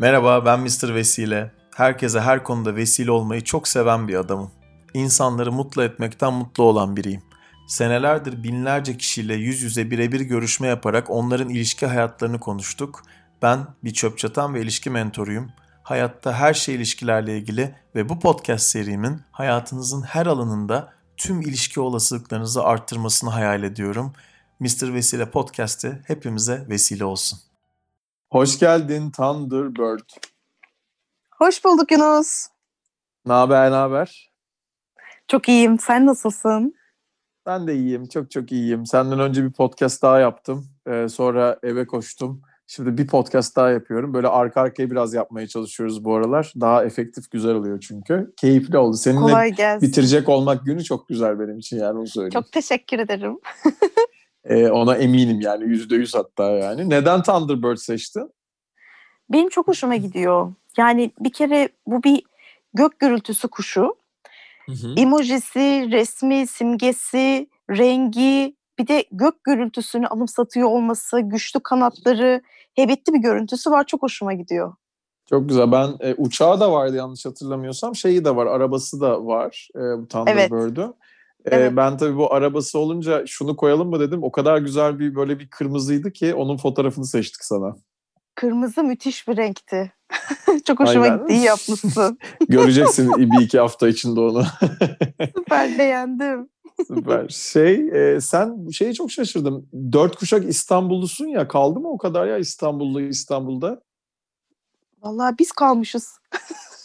Merhaba ben Mr. Vesile. Herkese her konuda vesile olmayı çok seven bir adamım. İnsanları mutlu etmekten mutlu olan biriyim. Senelerdir binlerce kişiyle yüz yüze birebir görüşme yaparak onların ilişki hayatlarını konuştuk. Ben bir çöp çatan ve ilişki mentoruyum. Hayatta her şey ilişkilerle ilgili ve bu podcast serimin hayatınızın her alanında tüm ilişki olasılıklarınızı arttırmasını hayal ediyorum. Mr. Vesile Podcast'ı hepimize vesile olsun. Hoş geldin Thunderbird. Hoş bulduk Yunus. Ne haber, ne haber? Çok iyiyim. Sen nasılsın? Ben de iyiyim, çok çok iyiyim. Senden önce bir podcast daha yaptım. Ee, sonra eve koştum. Şimdi bir podcast daha yapıyorum. Böyle arka arkaya biraz yapmaya çalışıyoruz bu aralar. Daha efektif, güzel oluyor çünkü. Keyifli oldu. Seninle Kolay gelsin. bitirecek olmak günü çok güzel benim için yani onu söyleyeyim. Çok teşekkür ederim. ee, ona eminim yani yüzde yüz hatta yani. Neden Thunderbird seçtin? Benim çok hoşuma gidiyor. Yani bir kere bu bir gök gürültüsü kuşu. Hı hı. Emojisi, resmi, simgesi, rengi, bir de gök gürültüsünü anımsatıyor olması, güçlü kanatları, heybetli bir görüntüsü var. Çok hoşuma gidiyor. Çok güzel. Ben e, uçağı da vardı yanlış hatırlamıyorsam. Şeyi de var, arabası da var e, bu Thunderbird'ü. Evet. E, evet. Ben tabii bu arabası olunca şunu koyalım mı dedim. O kadar güzel bir böyle bir kırmızıydı ki onun fotoğrafını seçtik sana. Kırmızı müthiş bir renkti. Çok hoşuma Aynen. gitti. İyi yapmışsın. Göreceksin bir iki hafta içinde onu. Süper beğendim. Süper. Şey e, sen şeyi çok şaşırdım. Dört kuşak İstanbullusun ya kaldı mı o kadar ya İstanbullu İstanbul'da? Vallahi biz kalmışız.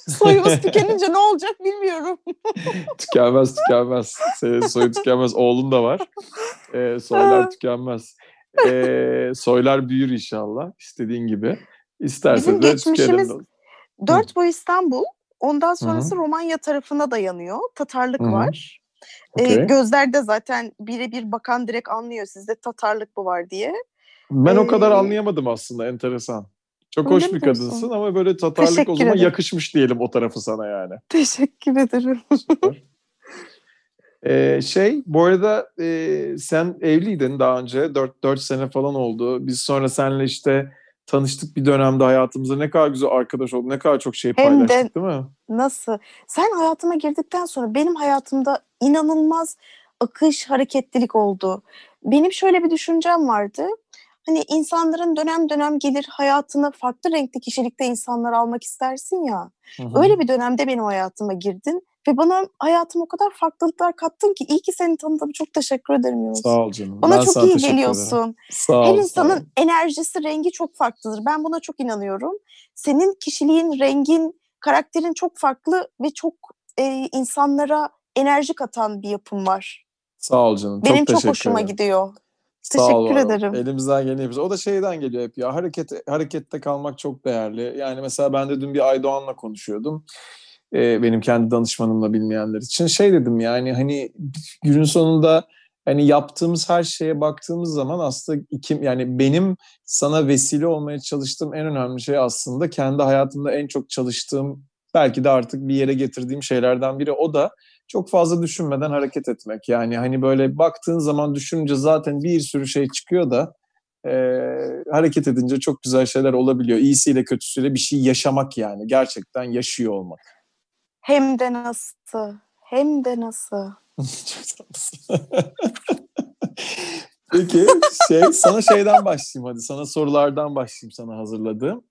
Soyumuz tükenince ne olacak bilmiyorum. tükenmez tükenmez. Senin soyu tükenmez. Oğlun da var. E, soylar tükenmez. E, soylar büyür inşallah istediğin gibi. İsterse Bizim de geçmişimiz dört boy İstanbul. Ondan sonrası Hı-hı. Romanya tarafına dayanıyor. Tatarlık Hı-hı. var. Okay. E, gözlerde zaten birebir bakan direkt anlıyor sizde Tatarlık bu var diye. Ben ee, o kadar anlayamadım aslında enteresan. Çok hoş bir kadınsın ama böyle Tatarlık Teşekkür o zaman ederim. yakışmış diyelim o tarafı sana yani. Teşekkür ederim. Ee, şey bu arada e, sen evliydin daha önce 4, 4 sene falan oldu. Biz sonra seninle işte tanıştık bir dönemde hayatımızda ne kadar güzel arkadaş olduk, ne kadar çok şey paylaştık Hem de, değil mi? Nasıl? Sen hayatıma girdikten sonra benim hayatımda inanılmaz akış, hareketlilik oldu. Benim şöyle bir düşüncem vardı. Hani insanların dönem dönem gelir hayatına farklı renkli kişilikte insanlar almak istersin ya. Hı hı. Öyle bir dönemde benim hayatıma girdin ve bana hayatıma o kadar farklılıklar kattın ki iyi ki seni tanıdım. Çok teşekkür ederim Yunus. Sağ ol canım. Bana ben çok iyi geliyorsun. Sağ ol, Her insanın sağ enerjisi, rengi çok farklıdır. Ben buna çok inanıyorum. Senin kişiliğin, rengin, karakterin çok farklı ve çok e, insanlara enerji katan bir yapım var. Sağ ol canım. Benim çok, çok hoşuma ederim. gidiyor. Teşekkür ol, ederim. Elimizden geleni yapıyoruz. O da şeyden geliyor hep ya. Hareket, harekette kalmak çok değerli. Yani mesela ben de dün bir Aydoğan'la konuşuyordum e, benim kendi danışmanımla bilmeyenler için. Şey dedim yani hani günün sonunda hani yaptığımız her şeye baktığımız zaman aslında kim yani benim sana vesile olmaya çalıştığım en önemli şey aslında kendi hayatımda en çok çalıştığım belki de artık bir yere getirdiğim şeylerden biri o da çok fazla düşünmeden hareket etmek. Yani hani böyle baktığın zaman düşününce zaten bir sürü şey çıkıyor da e, hareket edince çok güzel şeyler olabiliyor. İyisiyle kötüsüyle bir şey yaşamak yani gerçekten yaşıyor olmak. Hem de nasıl? Hem de nasıl? Peki şey sana şeyden başlayayım hadi sana sorulardan başlayayım sana hazırladığım.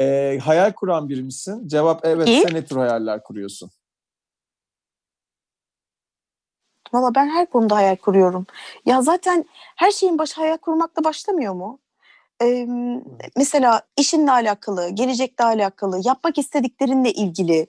Ee, hayal kuran biri misin? Cevap evet. İyi. Sen ne tür hayaller kuruyorsun? Valla ben her konuda hayal kuruyorum. Ya zaten her şeyin başı hayal kurmakla başlamıyor mu? Ee, mesela işinle alakalı, gelecekle alakalı, yapmak istediklerinle ilgili,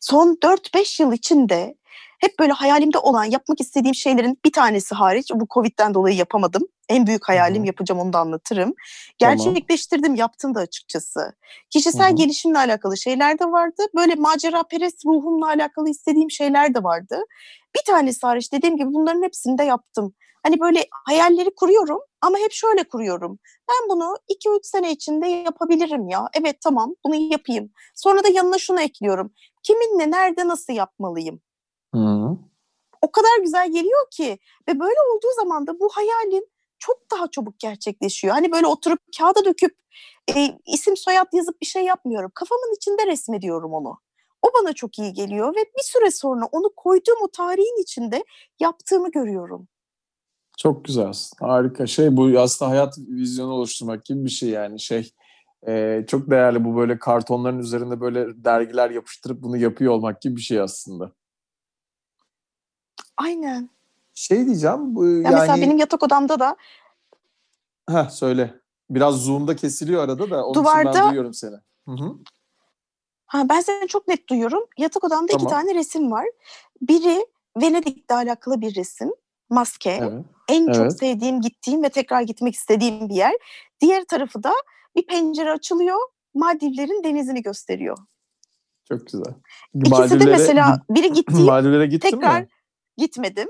son 4-5 yıl içinde hep böyle hayalimde olan yapmak istediğim şeylerin bir tanesi hariç bu Covid'den dolayı yapamadım. En büyük hayalim Hı-hı. yapacağım onu da anlatırım. Gerçekleştirdim tamam. yaptım da açıkçası. Kişisel Hı-hı. gelişimle alakalı şeyler de vardı. Böyle macera perest ruhumla alakalı istediğim şeyler de vardı. Bir tanesi hariç dediğim gibi bunların hepsini de yaptım. Hani böyle hayalleri kuruyorum ama hep şöyle kuruyorum. Ben bunu 2-3 sene içinde yapabilirim ya. Evet tamam bunu yapayım. Sonra da yanına şunu ekliyorum. Kiminle, nerede, nasıl yapmalıyım? Hı. O kadar güzel geliyor ki ve böyle olduğu zaman da bu hayalin çok daha çabuk gerçekleşiyor. Hani böyle oturup kağıda döküp e, isim soyad yazıp bir şey yapmıyorum. Kafamın içinde resmediyorum onu. O bana çok iyi geliyor ve bir süre sonra onu koyduğum o tarihin içinde yaptığımı görüyorum. Çok güzel. Harika. Şey bu aslında hayat vizyonu oluşturmak gibi bir şey yani şey. E, çok değerli bu böyle kartonların üzerinde böyle dergiler yapıştırıp bunu yapıyor olmak gibi bir şey aslında. Aynen. Şey diyeceğim. Bu, Ya yani... Mesela benim yatak odamda da Heh, söyle. Biraz zoom'da kesiliyor arada da onun için Duvarda- ben duyuyorum seni. Hı hı. Ha, ben seni çok net duyuyorum. Yatak odamda iki Tamam. tane resim var. Biri Venedik'le alakalı bir resim. Maske. Evet. En çok evet. sevdiğim, gittiğim ve tekrar gitmek istediğim bir yer. Diğer tarafı da bir pencere açılıyor. Maldivlerin denizini gösteriyor. Çok güzel. İkisi de mesela biri gittiğim, Maldivlere gittin tekrar mi? gitmedim.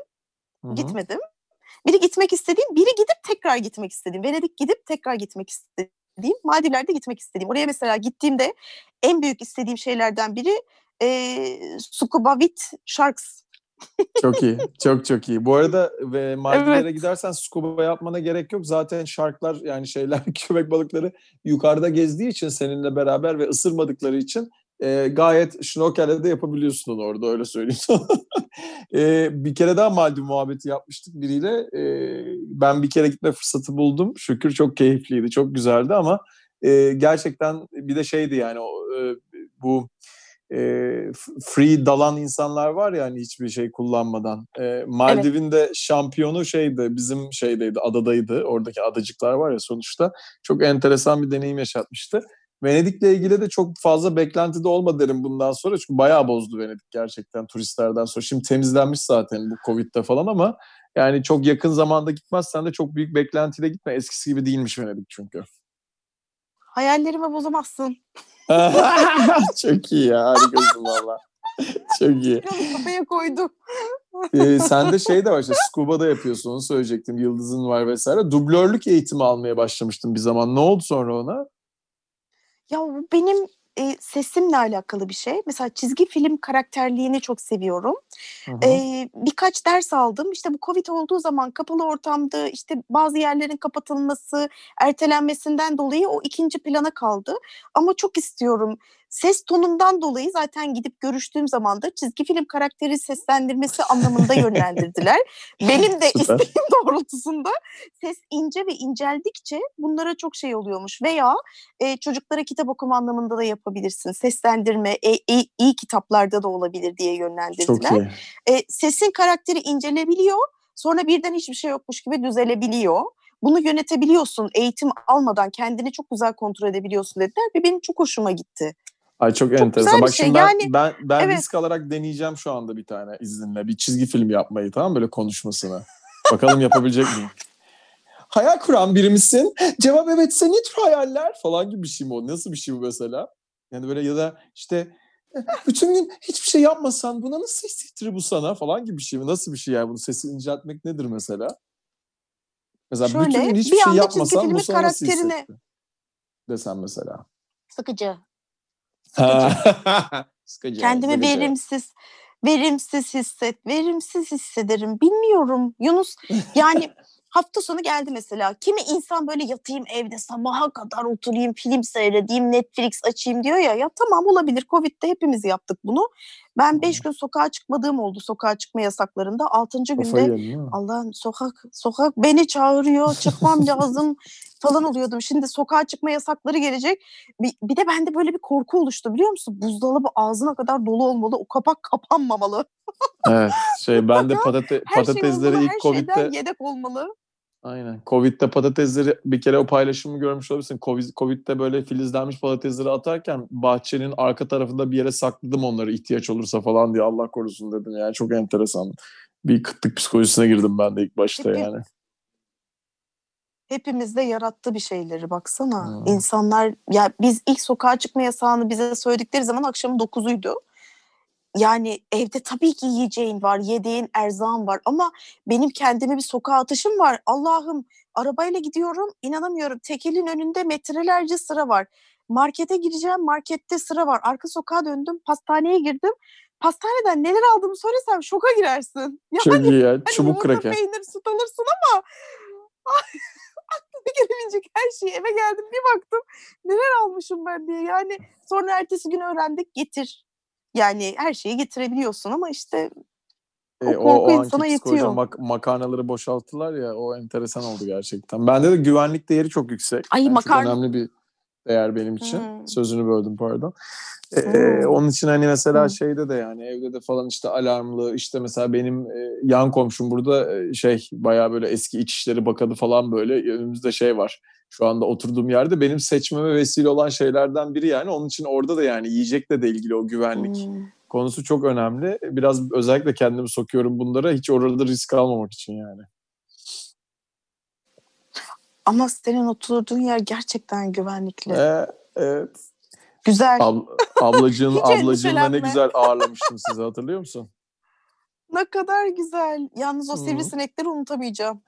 Hı hı. Gitmedim. Biri gitmek istediğim, biri gidip tekrar gitmek istediğim. Venedik gidip tekrar gitmek istediğim. Maldivler'de gitmek istediğim. Oraya mesela gittiğimde en büyük istediğim şeylerden biri e, Scuba with Sharks. Çok iyi. Çok çok iyi. Bu arada ve Maldivlere Evet. gidersen scuba yapmana gerek yok. Zaten şarklar yani şeyler köpek balıkları yukarıda gezdiği için seninle beraber ve ısırmadıkları için e, gayet şnorkelle de yapabiliyorsun onu orada öyle söyleyeyim sana. E, bir kere daha Maldiv muhabbeti yapmıştık biriyle. E, ben bir kere gitme fırsatı buldum. Şükür çok keyifliydi, çok güzeldi ama e, gerçekten bir de şeydi yani o, e, bu e, free dalan insanlar var ya hani hiçbir şey kullanmadan. E, Maldiv'in de şampiyonu şeydi bizim şeydeydi adadaydı. Oradaki adacıklar var ya sonuçta. Çok enteresan bir deneyim yaşatmıştı. Venedik'le ilgili de çok fazla beklentide olma derim bundan sonra. Çünkü bayağı bozdu Venedik gerçekten turistlerden sonra. Şimdi temizlenmiş zaten bu Covid'de falan ama yani çok yakın zamanda gitmezsen de çok büyük beklentiyle gitme. Eskisi gibi değilmiş Venedik çünkü. Hayallerimi bozamazsın. çok iyi ya harikasın valla. Çok iyi. Kafaya koydum. Ee, sen de şey de var işte scuba da yapıyorsun onu söyleyecektim. Yıldızın var vesaire. Dublörlük eğitimi almaya başlamıştım bir zaman. Ne oldu sonra ona? Ya bu benim e, sesimle alakalı bir şey. Mesela çizgi film karakterliğini çok seviyorum. Hı hı. E, birkaç ders aldım. İşte bu Covid olduğu zaman kapalı ortamda işte bazı yerlerin kapatılması, ertelenmesinden dolayı o ikinci plana kaldı. Ama çok istiyorum. Ses tonundan dolayı zaten gidip görüştüğüm zaman da çizgi film karakteri seslendirmesi anlamında yönlendirdiler. Benim de Süper. isteğim doğrultusunda ses ince ve inceldikçe bunlara çok şey oluyormuş. Veya e, çocuklara kitap okuma anlamında da yapabilirsin. Seslendirme, e, e, iyi kitaplarda da olabilir diye Çok yönlendirdiler. iyi. E, sesin karakteri incelebiliyor. Sonra birden hiçbir şey yokmuş gibi düzelebiliyor. Bunu yönetebiliyorsun. Eğitim almadan kendini çok güzel kontrol edebiliyorsun dediler ve benim çok hoşuma gitti. Ay çok, Çok enteresan. Bak şey. şimdi ben, Yani, ben, ben evet. risk alarak deneyeceğim şu anda bir tane izninle. Bir çizgi film yapmayı tamam? Böyle konuşmasını. Bakalım yapabilecek miyim? Hayal kuran biri misin? Cevap evetse ne tür hayaller? Falan gibi bir şey mi o? Nasıl bir şey bu mesela? Yani böyle ya da işte bütün gün hiçbir şey yapmasan buna nasıl hissettirir bu sana falan gibi bir şey mi? Nasıl bir şey yani? Bunu sesi inceltmek nedir mesela? Mesela bütün Şöyle, gün hiçbir bir şey yapmasan bu sana nasıl karakterine- hissettirir? Desem mesela. Sıkıcı. Sıkıcı. Kendimi sıkıcı. verimsiz verimsiz hisset, verimsiz hissederim. Bilmiyorum Yunus. Yani hafta sonu geldi mesela. Kimi insan böyle yatayım evde sabaha kadar oturayım, film seyredeyim, Netflix açayım diyor ya. Ya tamam olabilir. Covid'de hepimiz yaptık bunu. Ben beş gün sokağa çıkmadığım oldu sokağa çıkma yasaklarında. Altıncı günde? Allah'ım sokak sokak beni çağırıyor çıkmam lazım falan oluyordum. Şimdi sokağa çıkma yasakları gelecek. Bir, bir de bende böyle bir korku oluştu biliyor musun? Buzdolabı ağzına kadar dolu olmalı. O kapak kapanmamalı. Evet. Şey ben de patate, şey patatesleri olmalı, ilk Covid'de yedek olmalı. Aynen. Covid'de patatesleri bir kere o paylaşımı görmüş olabilirsin. Covid, Covid'de böyle filizlenmiş patatesleri atarken bahçenin arka tarafında bir yere sakladım onları ihtiyaç olursa falan diye Allah korusun dedim. Yani çok enteresan. Bir kıtlık psikolojisine girdim ben de ilk başta Peki, yani. Hepimizde yarattı bir şeyleri baksana. Hmm. İnsanlar ya biz ilk sokağa çıkma yasağını bize söyledikleri zaman akşamın 9'uydu. Yani evde tabii ki yiyeceğin var, yediğin erzağın var ama benim kendime bir sokağa atışım var. Allah'ım arabayla gidiyorum inanamıyorum. Tekelin önünde metrelerce sıra var. Markete gireceğim markette sıra var. Arka sokağa döndüm pastaneye girdim. Pastaneden neler aldığımı söylesem şoka girersin. Ya Çok iyi ya. hani Çubuk kraker. peynir, süt alırsın ama Aklına gelebilecek her şeyi eve geldim bir baktım neler almışım ben diye. Yani sonra ertesi gün öğrendik getir. Yani her şeyi getirebiliyorsun ama işte o E, korku anki insana psikoloji yetiyor. mak- makarnaları boşalttılar ya o enteresan oldu gerçekten. Bende de güvenlik değeri çok yüksek. Ay, Yani çok makarna- önemli bir değer benim için. Hmm. Sözünü böldüm pardon. E, Hmm. onun için hani mesela Hmm. şeyde de yani evde de falan işte alarmlı işte mesela benim e, yan komşum burada e, şey bayağı böyle eski İçişleri Bakanı falan böyle önümüzde şey var. Şu anda oturduğum yerde benim seçmeme vesile olan şeylerden biri yani. Onun için orada da yani yiyecekle de ilgili o güvenlik Hmm. konusu çok önemli. Biraz özellikle kendimi sokuyorum bunlara hiç orada risk almamak için yani. Ama senin oturduğun yer gerçekten güvenlikli. Ee, evet. Güzel. Ab, ablacığın, Hiç ablacığımla ne güzel ağırlamıştım sizi hatırlıyor musun? Ne kadar güzel. Yalnız o sivrisinekleri unutamayacağım.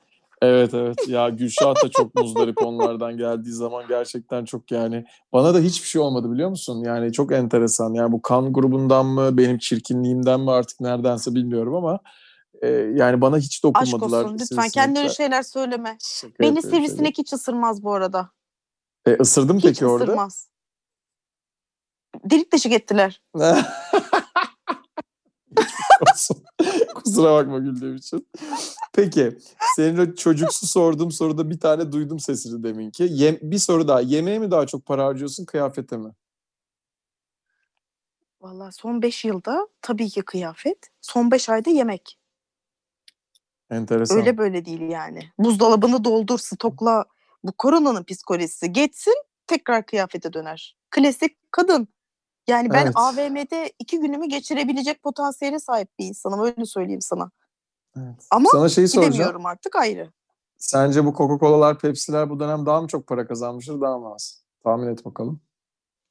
Evet evet ya Gülşah da çok muzdarip onlardan geldiği zaman gerçekten çok yani bana da hiçbir şey olmadı biliyor musun? Yani çok enteresan yani bu kan grubundan mı benim çirkinliğimden mi artık neredense bilmiyorum ama e, yani bana hiç Aşk dokunmadılar. olsun lütfen kendine öyle şeyler söyleme. Şaka Beni sivrisinek hiç ısırmaz bu arada. E, ısırdım Hiç peki orada. ısırmaz. Delik deşik ettiler. Olsun. Kusura bakma güldüğüm için. Peki. Senin o çocuksu sorduğum soruda bir tane duydum sesini deminki. Yem, bir soru daha. Yemeğe mi daha çok para harcıyorsun, kıyafete mi? Vallahi son 5 yılda tabii ki kıyafet. Son 5 ayda yemek. Enteresan. Öyle böyle değil yani. Buzdolabını doldur, stokla. Bu koronanın psikolojisi geçsin tekrar kıyafete döner. Klasik kadın. Yani ben Evet. AVM'de iki günümü geçirebilecek potansiyele sahip bir insanım. Öyle söyleyeyim sana. Evet. Ama Sana şeyi soracağım. Gidemiyorum artık ayrı. Sence bu Coca-Cola'lar, Pepsi'ler bu dönem daha mı çok para kazanmıştır, daha mı az? Tahmin et bakalım.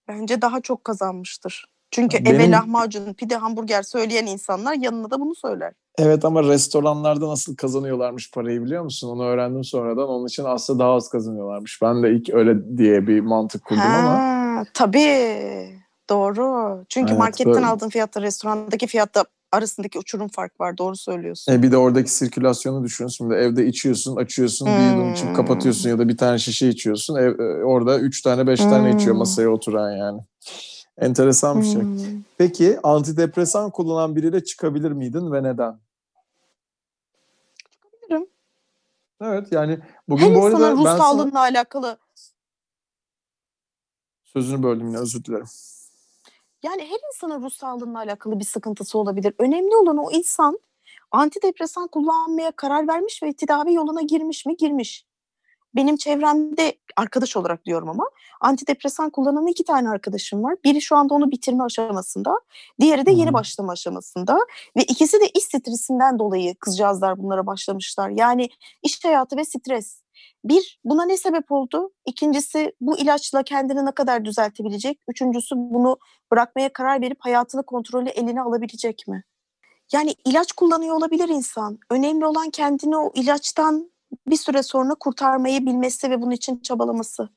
Bence daha çok kazanmıştır. Çünkü Benim- eve lahmacun, pide, hamburger söyleyen insanlar yanına da bunu söyler. Evet ama restoranlarda nasıl kazanıyorlarmış parayı biliyor musun? Onu öğrendim sonradan. Onun için aslında daha az kazanıyorlarmış. Ben de ilk öyle diye bir mantık kurdum ama Ha, tabii. Doğru. Çünkü Evet, marketten böyle. aldığın fiyatla restorandaki fiyatta arasındaki uçurum fark var. Doğru söylüyorsun. E bir de oradaki sirkülasyonu düşün. Şimdi evde içiyorsun, açıyorsun, bir yudum içip Hmm. kapatıyorsun ya da bir tane şişe içiyorsun. Ev, e, orada üç tane, beş tane içiyor Hmm. masaya oturan yani. Enteresan bir şey. Hmm. Peki antidepresan kullanan biriyle çıkabilir miydin ve neden? Çıkabilirim. Evet yani bugün Her bu arada insanın ruh sana... sağlığıyla alakalı Sözünü böldüm yine özür dilerim. Yani her insanın ruh sağlığıyla alakalı bir sıkıntısı olabilir. Önemli olan o insan antidepresan kullanmaya karar vermiş ve tedavi yoluna girmiş mi? Girmiş. Benim çevremde arkadaş olarak diyorum ama antidepresan kullanan iki tane arkadaşım var. Biri şu anda onu bitirme aşamasında, diğeri de yeni başlama aşamasında ve ikisi de iş stresinden dolayı kızcağızlar bunlara başlamışlar. Yani iş hayatı ve stres. Bir, buna ne sebep oldu? İkincisi, bu ilaçla kendini ne kadar düzeltebilecek? Üçüncüsü, bunu bırakmaya karar verip hayatını kontrolü eline alabilecek mi? Yani ilaç kullanıyor olabilir insan. Önemli olan kendini o ilaçtan bir süre sonra kurtarmayı bilmesi ve bunun için çabalaması.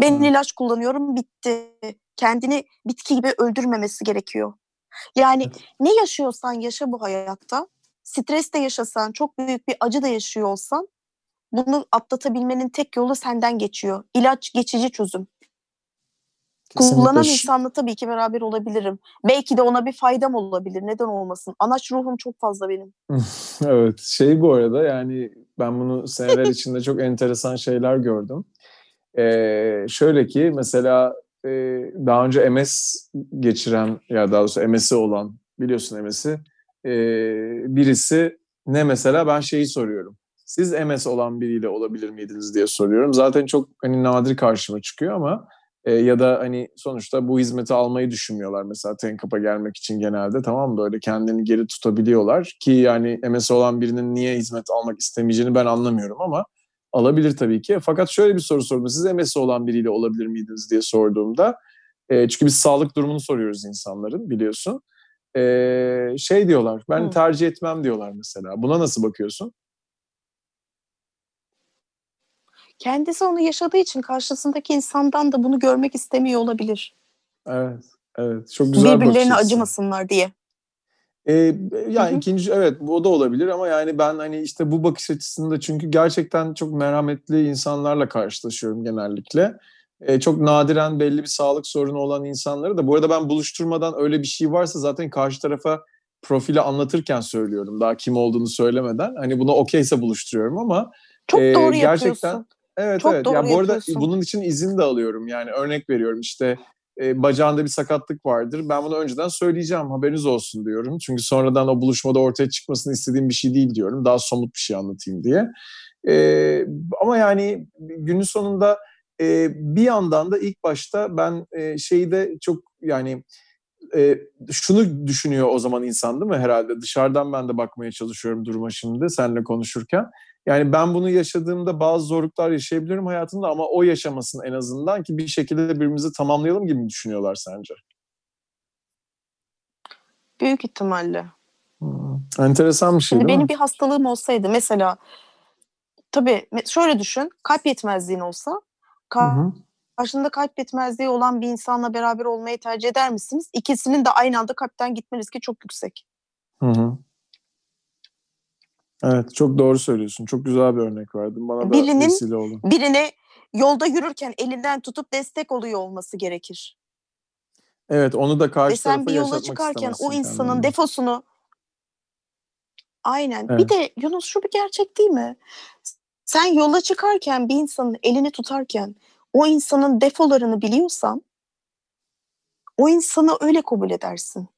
Ben Evet. ilaç kullanıyorum, bitti. Kendini bitki gibi öldürmemesi gerekiyor. Yani Evet. ne yaşıyorsan yaşa bu hayatta. Stres de yaşasan, çok büyük bir acı da yaşıyor olsan bunu atlatabilmenin tek yolu senden geçiyor. İlaç geçici çözüm. Kullanan Kesinlikle. insanla tabii ki beraber olabilirim. Belki de ona bir faydam olabilir. Neden olmasın? Anaç ruhum çok fazla benim. Evet şey bu arada yani ben bunu seneler içinde çok enteresan şeyler gördüm. Ee, şöyle ki mesela e, daha önce MS geçiren ya daha doğrusu MS'i olan biliyorsun MS'i e, birisi ne mesela ben şeyi soruyorum. Siz MS olan biriyle olabilir miydiniz diye soruyorum. Zaten çok hani nadir karşıma çıkıyor ama e, ya da hani sonuçta bu hizmeti almayı düşünmüyorlar mesela Tenkap'a gelmek için genelde tamam böyle kendini geri tutabiliyorlar ki yani MS olan birinin niye hizmet almak istemeyeceğini ben anlamıyorum ama alabilir tabii ki. Fakat şöyle bir soru sordum. Siz MS olan biriyle olabilir miydiniz diye sorduğumda e, çünkü biz sağlık durumunu soruyoruz insanların biliyorsun. E, şey diyorlar ben Hı. tercih etmem diyorlar mesela. Buna nasıl bakıyorsun? Kendisi onu yaşadığı için karşısındaki insandan da bunu görmek istemiyor olabilir. Evet. Evet. Çok güzel Birbirlerine acımasınlar diye. Ee, yani ikinci evet o da olabilir ama yani ben hani işte bu bakış açısında çünkü gerçekten çok merhametli insanlarla karşılaşıyorum genellikle. Ee, çok nadiren belli bir sağlık sorunu olan insanları da bu arada ben buluşturmadan öyle bir şey varsa zaten karşı tarafa profili anlatırken söylüyorum. Daha kim olduğunu söylemeden. Hani buna okeyse buluşturuyorum ama çok e, doğru gerçekten yapıyorsun. Evet çok evet. Doğru ya bu arada bunun için izin de alıyorum. Yani örnek veriyorum işte e, bacağında bir sakatlık vardır. Ben bunu önceden söyleyeceğim haberiniz olsun diyorum. Çünkü sonradan o buluşmada ortaya çıkmasını istediğim bir şey değil diyorum. Daha somut bir şey anlatayım diye. E, ama yani günün sonunda e, bir yandan da ilk başta ben e, şeyi de çok yani e, şunu düşünüyor o zaman insan değil mi herhalde? Dışarıdan ben de bakmaya çalışıyorum duruma şimdi seninle konuşurken. Yani ben bunu yaşadığımda bazı zorluklar yaşayabilirim hayatımda ama o yaşamasın en azından ki bir şekilde birbirimizi tamamlayalım gibi mi düşünüyorlar sence? Büyük ihtimalle. Hmm. Enteresan bir şey Şimdi değil benim mi? bir hastalığım olsaydı mesela tabii şöyle düşün kalp yetmezliğin olsa kalp, karşında kalp yetmezliği olan bir insanla beraber olmayı tercih eder misiniz? İkisinin de aynı anda kalpten gitme riski çok yüksek. Hı hı. Evet çok doğru söylüyorsun. Çok güzel bir örnek verdin. Bana birinin, da vesile oldun. Birine yolda yürürken elinden tutup destek oluyor olması gerekir. Evet onu da karşı Ve sen bir yola çıkarken o insanın kendine. defosunu Aynen. Evet. Bir de Yunus şu bir gerçek değil mi? Sen yola çıkarken bir insanın elini tutarken o insanın defolarını biliyorsan o insanı öyle kabul edersin.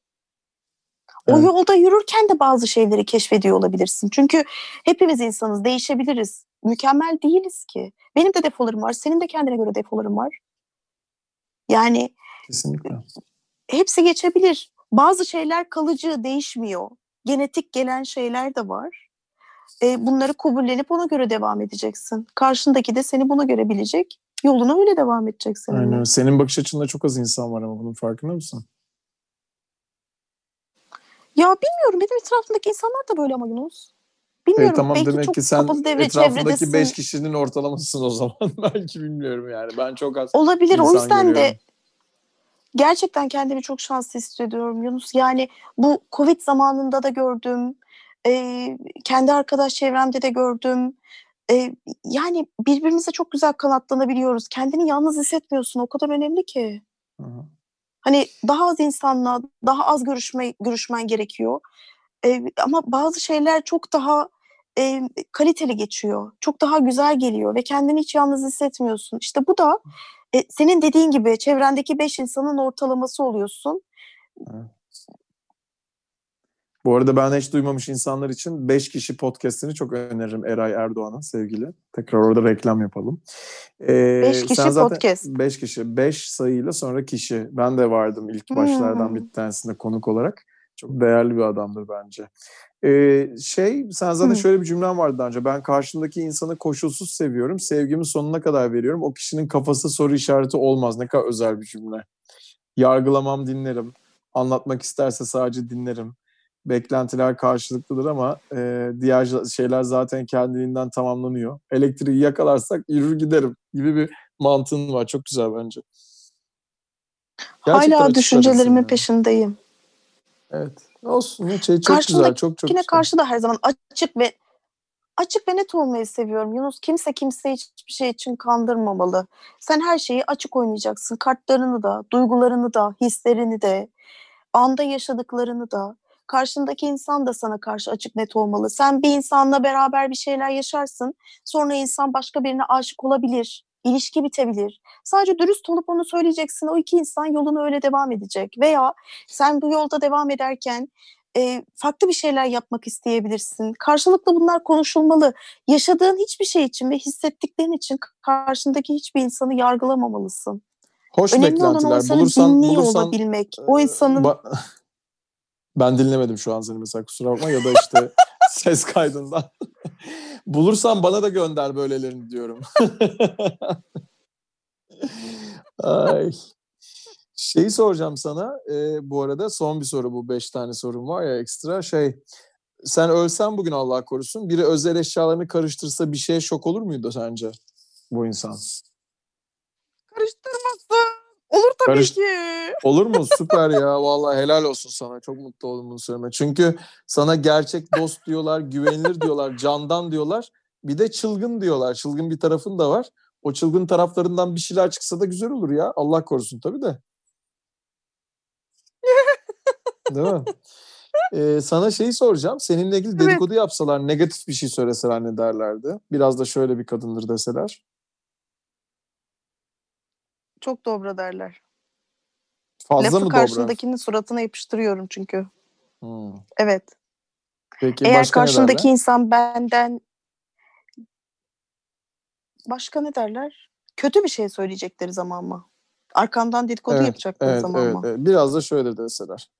O evet. yolda yürürken de bazı şeyleri keşfediyor olabilirsin. Çünkü hepimiz insanız, değişebiliriz. Mükemmel değiliz ki. Benim de defolarım var, senin de kendine göre defoların var. Yani Kesinlikle. hepsi geçebilir. Bazı şeyler kalıcı, değişmiyor. Genetik gelen şeyler de var. E, bunları kabullenip ona göre devam edeceksin. Karşındaki de seni buna göre bilecek. Yoluna öyle devam edeceksin. Aynen. Senin bakış açında çok az insan var ama bunun farkında mısın? Ya bilmiyorum benim etrafımdaki insanlar da böyle ama Yunus. Bilmiyorum. E, tamam belki demek çok ki sen devre etrafındaki 5 kişinin ortalamasısın o zaman. belki bilmiyorum yani. Ben çok az Olabilir o yüzden görüyorum. de gerçekten kendimi çok şanslı hissediyorum Yunus. Yani bu Covid zamanında da gördüm. E, kendi arkadaş çevremde de gördüm. E, yani birbirimize çok güzel kanatlanabiliyoruz. Kendini yalnız hissetmiyorsun. O kadar önemli ki. Hı hı. Hani daha az insanla, daha az görüşme görüşmen gerekiyor. Eee, ama bazı şeyler çok daha, eee, kaliteli geçiyor. Çok daha güzel geliyor ve kendini hiç yalnız hissetmiyorsun. İşte bu da, eee, senin dediğin gibi çevrendeki 5 insanın ortalaması oluyorsun. Evet. Bu arada ben hiç duymamış insanlar için 5 kişi podcast'ini çok öneririm Eray Erdoğan'ın sevgili. Tekrar orada reklam yapalım. 5 ee, kişi sen zaten podcast. 5 kişi. 5 sayıyla sonra kişi. Ben de vardım ilk başlardan hmm. bir tanesinde konuk olarak. Çok değerli bir adamdır bence. Ee, şey sen zaten hmm. şöyle bir cümlen vardı daha önce. Ben karşımdaki insanı koşulsuz seviyorum. Sevgimi sonuna kadar veriyorum. O kişinin kafası soru işareti olmaz. Ne kadar özel bir cümle. Yargılamam dinlerim. Anlatmak isterse sadece dinlerim beklentiler karşılıklıdır ama e, diğer şeyler zaten kendiliğinden tamamlanıyor. Elektriği yakalarsak yürür giderim gibi bir mantığın var. Çok güzel bence. Gerçekten Hala düşüncelerimin yani. peşindeyim. Evet. Olsun. Şey, çok güzel. Çok çok güzel. karşı da her zaman açık ve açık ve net olmayı seviyorum. Yunus kimse kimse hiçbir şey için kandırmamalı. Sen her şeyi açık oynayacaksın. Kartlarını da, duygularını da, hislerini de, anda yaşadıklarını da karşındaki insan da sana karşı açık net olmalı. Sen bir insanla beraber bir şeyler yaşarsın. Sonra insan başka birine aşık olabilir. İlişki bitebilir. Sadece dürüst olup onu söyleyeceksin. O iki insan yoluna öyle devam edecek. Veya sen bu yolda devam ederken e, farklı bir şeyler yapmak isteyebilirsin. Karşılıklı bunlar konuşulmalı. Yaşadığın hiçbir şey için ve hissettiklerin için karşındaki hiçbir insanı yargılamamalısın. Hoş Önemli olan o insanı bulursan, dinliyor bulursan, olabilmek. O insanın... Ba- ben dinlemedim şu an seni mesela kusura bakma ya da işte ses kaydından. Bulursan bana da gönder böylelerini diyorum. Ay. Şeyi soracağım sana e, bu arada son bir soru bu beş tane sorum var ya ekstra şey sen ölsen bugün Allah korusun biri özel eşyalarını karıştırsa bir şeye şok olur muydu sence bu insan? Karıştırmasın. Olur tabii Karış- ki. Olur mu? Süper ya. Vallahi helal olsun sana. Çok mutlu oldum bunu söyleme. Çünkü sana gerçek dost diyorlar, güvenilir diyorlar, candan diyorlar. Bir de çılgın diyorlar. Çılgın bir tarafın da var. O çılgın taraflarından bir şeyler çıksa da güzel olur ya. Allah korusun tabii de. Değil mi? Ee, sana şeyi soracağım. Seninle ilgili Evet. dedikodu yapsalar, negatif bir şey söyleseler ne derlerdi? Biraz da şöyle bir kadındır deseler. Çok dobra derler. Fazla Lafı mı dobra? karşındakinin suratına yapıştırıyorum çünkü. Hmm. Evet. Peki Eğer başka karşındaki insan benden başka ne derler? Kötü bir şey söyleyecekleri zaman mı? Arkamdan dedikodu Evet, yapacakları Evet, zaman evet, mı? evet. Biraz da şöyle deseler.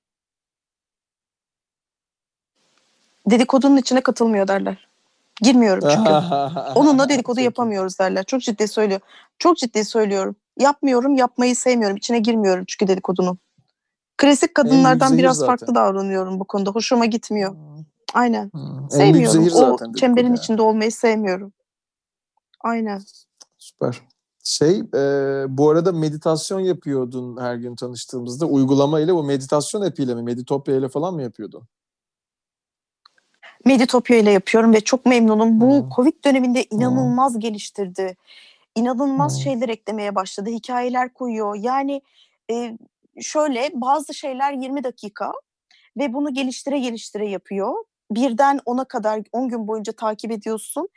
Dedikodunun içine katılmıyor derler. Girmiyorum çünkü. Onunla dedikodu yapamıyoruz derler. Çok ciddi söylüyor. Çok ciddi söylüyorum. Yapmıyorum, yapmayı sevmiyorum. İçine girmiyorum çünkü dedikodunun. Klasik kadınlardan biraz zaten. farklı davranıyorum bu konuda. Hoşuma gitmiyor. Aynen. Hmm. En büyük Sevmiyorum. O çemberin yani. içinde olmayı sevmiyorum. Aynen. Süper. Şey, e, bu arada meditasyon yapıyordun her gün tanıştığımızda. Uygulama ile bu meditasyon apiyle mi? Meditopya ile falan mı yapıyordun? Meditopya ile yapıyorum ve çok memnunum. Bu Hmm. Covid döneminde inanılmaz geliştirdi. İnanılmaz Hmm. şeyler eklemeye başladı. Hikayeler koyuyor. Yani e, şöyle bazı şeyler 20 dakika ve bunu geliştire geliştire yapıyor. Birden 10'a kadar 10 gün boyunca takip ediyorsun.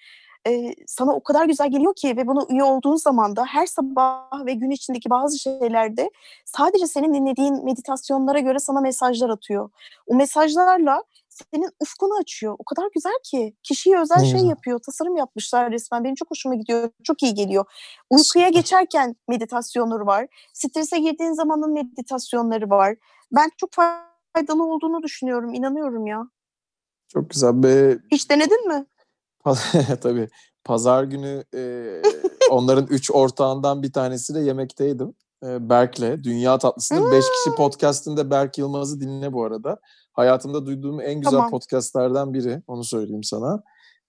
E, sana o kadar güzel geliyor ki ve buna üye olduğun zaman da her sabah ve gün içindeki bazı şeylerde sadece senin dinlediğin meditasyonlara göre sana mesajlar atıyor. O mesajlarla senin ufkunu açıyor. O kadar güzel ki. Kişiye özel Ne şey yapıyor. Tasarım yapmışlar resmen. Benim çok hoşuma gidiyor. Çok iyi geliyor. Uykuya geçerken meditasyonları var. Strese girdiğin zamanın meditasyonları var. Ben çok faydalı olduğunu düşünüyorum. İnanıyorum ya. Çok güzel. Be, Hiç denedin mi? tabii. Pazar günü e, onların üç ortağından bir tanesiyle yemekteydim. E, Berk'le. Dünya Tatlısı'nın beş kişi podcastinde Berk Yılmaz'ı dinle bu arada. Hayatımda duyduğum en güzel Tamam. podcastlerden biri. Onu söyleyeyim sana.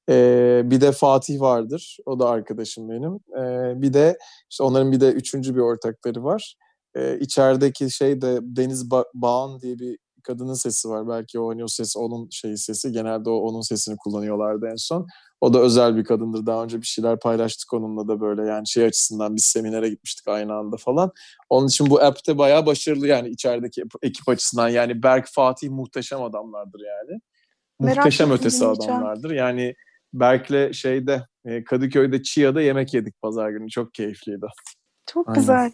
E, bir de Fatih vardır. O da arkadaşım benim. E, bir de işte onların bir de üçüncü bir ortakları var. E, içerideki şey de Deniz ba- Bağan diye bir kadının sesi var. Belki o hani o ses onun şeyi sesi. Genelde o onun sesini kullanıyorlardı en son. O da özel bir kadındır. Daha önce bir şeyler paylaştık onunla da böyle yani şey açısından biz seminere gitmiştik aynı anda falan. Onun için bu app'te bayağı başarılı yani içerideki ekip açısından. Yani Berk, Fatih muhteşem adamlardır yani. Merak Muhteşem ötesi adamlardır. Yani Berk'le şeyde e, Kadıköy'de Chia'da yemek yedik pazar günü. Çok keyifliydi. Çok Aynen. güzel.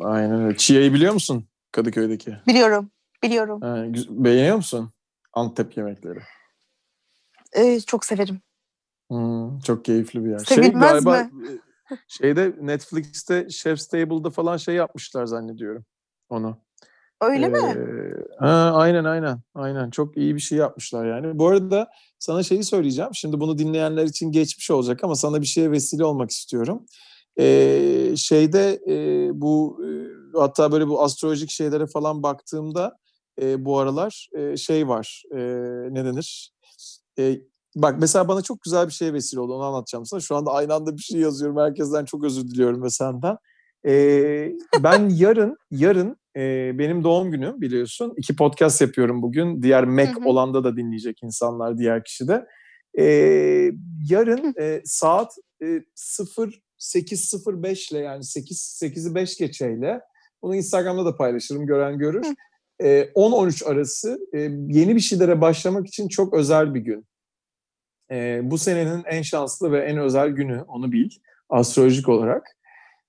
Aynen öyle. Chia'yı biliyor musun? Kadıköy'deki. Biliyorum. Biliyorum. Ha, beğeniyor musun? Antep yemekleri. Ee, çok severim. Hmm, çok keyifli bir yer. Sevilmez şey galiba mi? e, şeyde Netflix'te Chef's Table'da falan şey yapmışlar zannediyorum onu. Öyle mi? Ee, Ha, aynen aynen. Aynen. Çok iyi bir şey yapmışlar yani. Bu arada sana şeyi söyleyeceğim. Şimdi bunu dinleyenler için geçmiş olacak ama sana bir şeye vesile olmak istiyorum. Ee, şeyde e, bu e, hatta böyle bu astrolojik şeylere falan baktığımda e, bu aralar e, şey var. E, ne denir? E, bak mesela bana çok güzel bir şeye vesile oldu. Onu anlatacağım sana. Şu anda aynı anda bir şey yazıyorum. Herkesten çok özür diliyorum ve senden. Ee, ben yarın yarın e, benim doğum günüm biliyorsun. İki podcast yapıyorum bugün. Diğer Mac Hı hı. olanda da dinleyecek insanlar diğer kişi de. Ee, yarın e, saat e, 08.05 ile yani 8 8'i 5 geçeyle bunu Instagram'da da paylaşırım gören görür. Hı. Ee, 10-13 arası e, yeni bir şeylere başlamak için çok özel bir gün. Ee, bu senenin en şanslı ve en özel günü onu bil astrolojik olarak.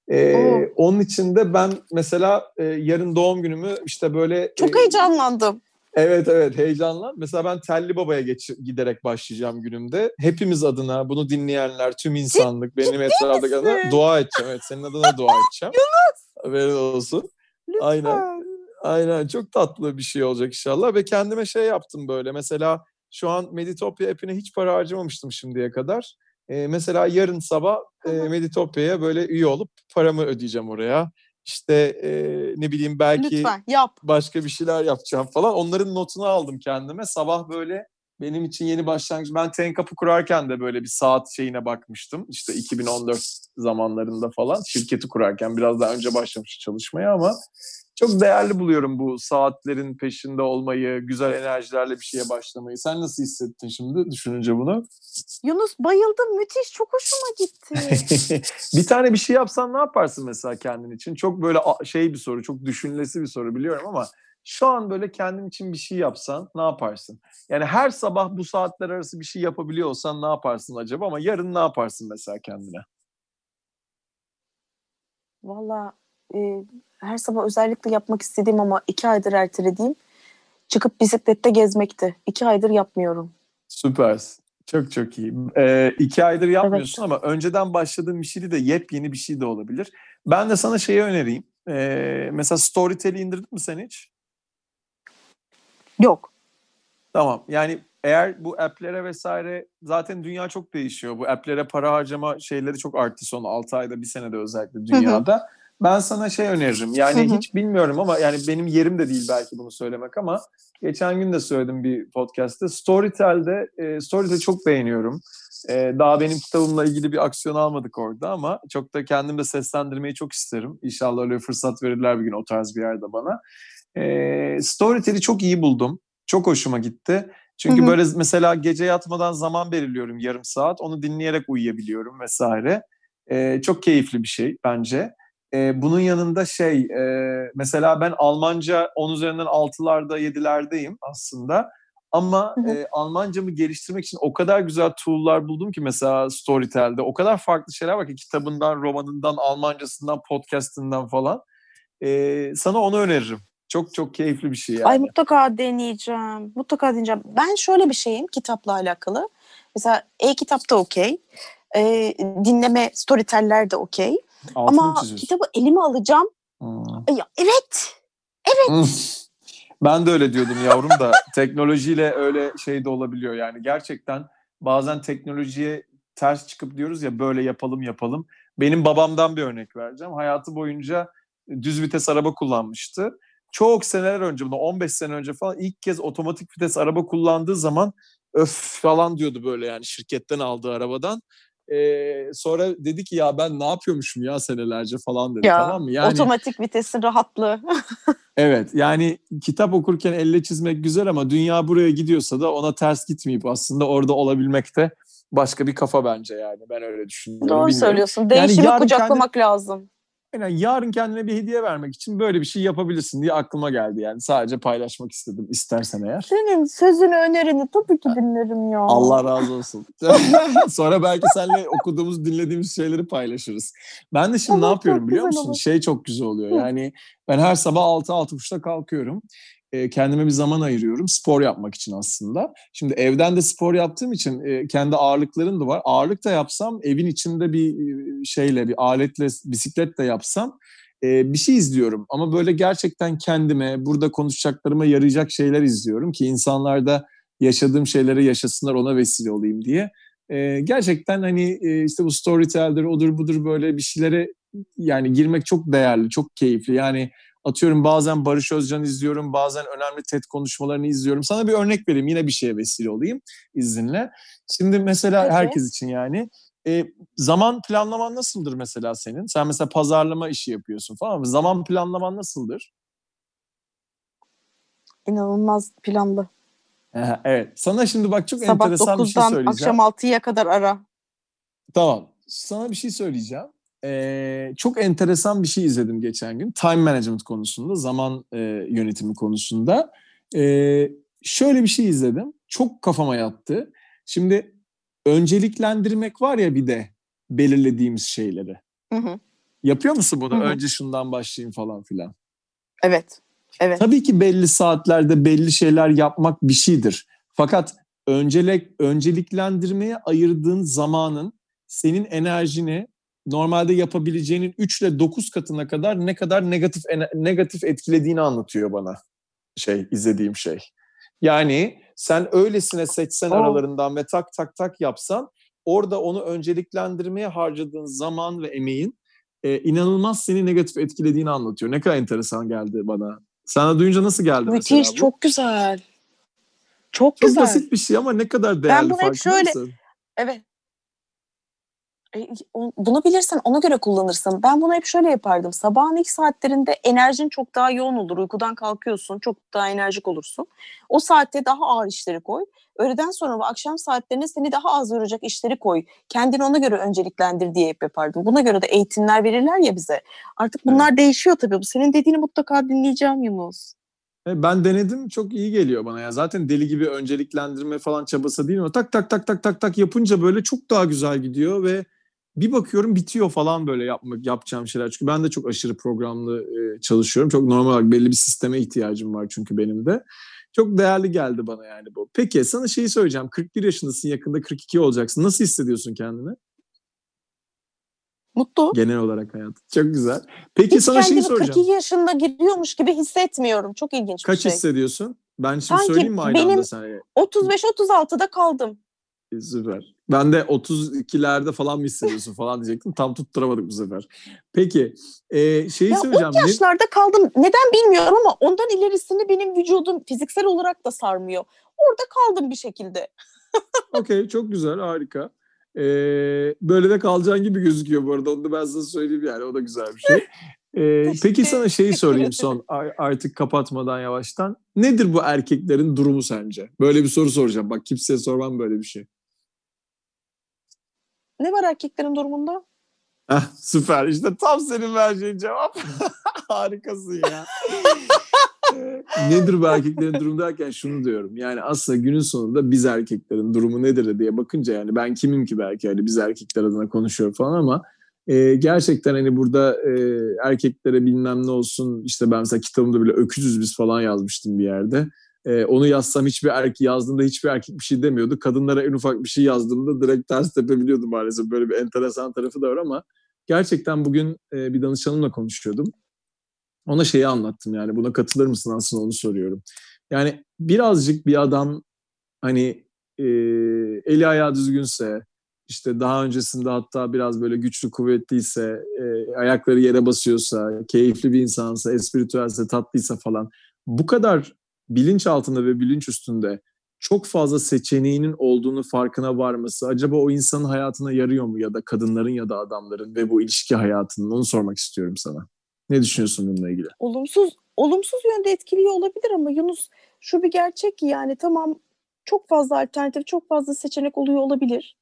Ee, Oo. onun için de ben mesela e, yarın doğum günümü işte böyle Çok e, heyecanlandım. Evet evet heyecanla. Mesela ben Telli Baba'ya geç, giderek başlayacağım günümde. Hepimiz adına bunu dinleyenler, tüm insanlık, benim etrafımdaki adına dua edeceğim. Evet senin adına dua edeceğim. Haberin olsun. Lütfen. Aynen. Aynen çok tatlı bir şey olacak inşallah ve kendime şey yaptım böyle mesela şu an Meditopya app'ine hiç para harcamamıştım şimdiye kadar. Ee, mesela yarın sabah e. Meditopya'ya böyle üye olup paramı ödeyeceğim oraya. İşte e, ne bileyim belki Lütfen yap. başka bir şeyler yapacağım falan. Onların notunu aldım kendime. Sabah böyle benim için yeni başlangıç. Ben Tenkap'ı kurarken de böyle bir saat şeyine bakmıştım. İşte 2014 zamanlarında falan şirketi kurarken biraz daha önce başlamış çalışmaya ama çok değerli buluyorum bu saatlerin peşinde olmayı, güzel enerjilerle bir şeye başlamayı. Sen nasıl hissettin şimdi düşününce bunu? Yunus bayıldım müthiş çok hoşuma gitti. bir tane bir şey yapsan ne yaparsın mesela kendin için? Çok böyle şey bir soru, çok düşünülesi bir soru biliyorum ama şu an böyle kendin için bir şey yapsan ne yaparsın? Yani her sabah bu saatler arası bir şey yapabiliyor olsan ne yaparsın acaba? Ama yarın ne yaparsın mesela kendine? Valla e, her sabah özellikle yapmak istediğim ama iki aydır ertelediğim çıkıp bisiklette gezmekti. İki aydır yapmıyorum. Süpersin. Çok çok iyi. Ee, iki aydır yapmıyorsun evet. ama önceden başladığın bir şey de yepyeni bir şey de olabilir. Ben de sana şeyi önereyim. Ee, mesela Storytel'i indirdin mi sen hiç? Yok. Tamam. Yani eğer bu app'lere vesaire zaten dünya çok değişiyor. Bu app'lere para harcama şeyleri çok arttı son 6 ayda bir senede özellikle dünyada. Ben sana şey öneririm. Yani hiç bilmiyorum ama yani benim yerim de değil belki bunu söylemek ama geçen gün de söyledim bir podcast'te. Storytel'de e, Storytel'i çok beğeniyorum. E, daha benim kitabımla ilgili bir aksiyon almadık orada ama çok da kendim de seslendirmeyi çok isterim. İnşallah öyle fırsat verirler bir gün o tarz bir yerde bana. E, Storytel'i çok iyi buldum. Çok hoşuma gitti. Çünkü böyle mesela gece yatmadan zaman belirliyorum yarım saat. Onu dinleyerek uyuyabiliyorum vesaire. E, çok keyifli bir şey bence. E, bunun yanında şey e, mesela ben Almanca 10 üzerinden 6'larda 7'lerdeyim aslında. Ama. E, Almancamı geliştirmek için o kadar güzel tool'lar buldum ki mesela Storytel'de. O kadar farklı şeyler var ki kitabından, romanından, Almancasından, podcastından falan. E, sana onu öneririm. Çok çok keyifli bir şey yani. Ay mutlaka deneyeceğim. Mutlaka deneyeceğim. Ben şöyle bir şeyim kitapla alakalı. Mesela e-kitap da okey. E, dinleme storyteller de okey. Ama kitabı elime alacağım. Hmm. Ya, evet. Evet. Hmm. Ben de öyle diyordum yavrum da teknolojiyle öyle şey de olabiliyor yani gerçekten bazen teknolojiye ters çıkıp diyoruz ya böyle yapalım yapalım. Benim babamdan bir örnek vereceğim. Hayatı boyunca düz vites araba kullanmıştı çok seneler önce bunu 15 sene önce falan ilk kez otomatik vites araba kullandığı zaman öf falan diyordu böyle yani şirketten aldığı arabadan. Ee, sonra dedi ki ya ben ne yapıyormuşum ya senelerce falan dedi ya, tamam mı? Yani, otomatik vitesin rahatlığı. evet yani kitap okurken elle çizmek güzel ama dünya buraya gidiyorsa da ona ters gitmeyip aslında orada olabilmek de başka bir kafa bence yani ben öyle düşünüyorum. Doğru Bilmiyorum. söylüyorsun. Değişimi yani kucaklamak kendi... lazım. Yani yarın kendine bir hediye vermek için böyle bir şey yapabilirsin diye aklıma geldi yani. Sadece paylaşmak istedim istersen eğer. Senin sözünü önerini tabii ki dinlerim ya. Allah razı olsun. Sonra belki seninle okuduğumuz, dinlediğimiz şeyleri paylaşırız. Ben de şimdi evet, ne yapıyorum biliyor musun? Olur. Şey çok güzel oluyor. Yani ben her sabah 6-6.30'da kalkıyorum kendime bir zaman ayırıyorum spor yapmak için aslında. Şimdi evden de spor yaptığım için kendi ağırlıklarım da var. Ağırlık da yapsam evin içinde bir şeyle bir aletle bisiklet de yapsam bir şey izliyorum. Ama böyle gerçekten kendime burada konuşacaklarıma yarayacak şeyler izliyorum ki insanlar da yaşadığım şeyleri yaşasınlar ona vesile olayım diye. Gerçekten hani işte bu storyteller'dir odur budur böyle bir şeylere yani girmek çok değerli, çok keyifli. Yani Atıyorum bazen Barış Özcan izliyorum, bazen önemli TED konuşmalarını izliyorum. Sana bir örnek vereyim, yine bir şeye vesile olayım izninle. Şimdi mesela evet. herkes için yani e, zaman planlaman nasıldır mesela senin? Sen mesela pazarlama işi yapıyorsun falan zaman planlaman nasıldır? İnanılmaz planlı. Evet. Sana şimdi bak çok Sabah enteresan bir şey söyleyeceğim. akşam 6'ya kadar ara. Tamam. Sana bir şey söyleyeceğim e, çok enteresan bir şey izledim geçen gün. Time management konusunda, zaman e, yönetimi konusunda. E, şöyle bir şey izledim. Çok kafama yattı. Şimdi önceliklendirmek var ya bir de belirlediğimiz şeyleri. Hı hı. Yapıyor musun bunu? Hı hı. Önce şundan başlayayım falan filan. Evet. Evet. Tabii ki belli saatlerde belli şeyler yapmak bir şeydir. Fakat öncelik önceliklendirmeye ayırdığın zamanın senin enerjini normalde yapabileceğinin 3 ile 9 katına kadar ne kadar negatif negatif etkilediğini anlatıyor bana şey izlediğim şey. Yani sen öylesine seçsen oh. aralarından ve tak tak tak yapsan orada onu önceliklendirmeye harcadığın zaman ve emeğin e, inanılmaz seni negatif etkilediğini anlatıyor. Ne kadar enteresan geldi bana. Sana duyunca nasıl geldi Müthiş, mesela bu? çok güzel. Çok, Çok güzel. basit bir şey ama ne kadar değerli bunu hep şöyle- mısın? Evet. E, Bunu bilirsen ona göre kullanırsın. Ben bunu hep şöyle yapardım. Sabahın ilk saatlerinde enerjin çok daha yoğun olur. Uykudan kalkıyorsun, çok daha enerjik olursun. O saatte daha ağır işleri koy. Öğleden sonra ve akşam saatlerine seni daha az yoracak işleri koy. Kendini ona göre önceliklendir diye hep yapardım. Buna göre de eğitimler verirler ya bize. Artık bunlar değişiyor tabii. Bu senin dediğini mutlaka dinleyeceğim Yunus. E, Ben denedim çok iyi geliyor bana ya. Zaten deli gibi önceliklendirme falan çabası değil mi? Tak tak tak tak tak tak yapınca böyle çok daha güzel gidiyor ve bir bakıyorum bitiyor falan böyle yapmak yapacağım şeyler. Çünkü ben de çok aşırı programlı e, çalışıyorum. Çok normal olarak belli bir sisteme ihtiyacım var çünkü benim de. Çok değerli geldi bana yani bu. Peki sana şeyi söyleyeceğim. 41 yaşındasın yakında 42 olacaksın. Nasıl hissediyorsun kendini Mutlu. genel olarak hayat? Çok güzel. Peki Hiç sana şeyi soracağım. 42 yaşında giriyormuş gibi hissetmiyorum. Çok ilginç Kaç bir şey. hissediyorsun? Ben şimdi Sanki söyleyeyim mi aynı benim- anda sana? 35-36'da kaldım. Süper. Ben de 32'lerde falan mı hissediyorsun falan diyecektim. Tam tutturamadık bu sefer. Peki e, şeyi Ya söyleyeceğim. o Ne- yaşlarda kaldım. Neden bilmiyorum ama ondan ilerisini benim vücudum fiziksel olarak da sarmıyor. Orada kaldım bir şekilde. Okey çok güzel harika. E, böyle de kalacağın gibi gözüküyor bu arada. Onu da ben sana söyleyeyim yani. O da güzel bir şey. E, peki sana şeyi sorayım son artık kapatmadan yavaştan. Nedir bu erkeklerin durumu sence? Böyle bir soru soracağım. Bak kimseye sormam böyle bir şey. Ne var erkeklerin durumunda? Heh, süper işte tam senin vereceğin cevap. Harikasın ya. Nedir bu erkeklerin durumu derken şunu diyorum. Yani aslında günün sonunda biz erkeklerin durumu nedir diye bakınca yani ben kimim ki belki hani biz erkekler adına konuşuyor falan ama e, gerçekten hani burada e, erkeklere bilmem ne olsun işte ben mesela kitabımda bile öküzüz biz falan yazmıştım bir yerde. E, onu yazsam hiçbir erkek yazdığımda hiçbir erkek bir şey demiyordu. Kadınlara en ufak bir şey yazdığımda direkt ters tepebiliyordu maalesef. Böyle bir enteresan tarafı da var ama gerçekten bugün e, bir danışanımla konuşuyordum. Ona şeyi anlattım yani buna katılır mısın aslında onu soruyorum. Yani birazcık bir adam hani e, eli ayağı düzgünse işte daha öncesinde hatta biraz böyle güçlü kuvvetliyse e, ayakları yere basıyorsa keyifli bir insansa espritüelse tatlıysa falan bu kadar bilinç altında ve bilinç üstünde çok fazla seçeneğinin olduğunu farkına varması acaba o insanın hayatına yarıyor mu ya da kadınların ya da adamların ve bu ilişki hayatının onu sormak istiyorum sana. Ne düşünüyorsun bununla ilgili? Olumsuz olumsuz yönde etkiliyor olabilir ama Yunus şu bir gerçek ki yani tamam çok fazla alternatif, çok fazla seçenek oluyor olabilir.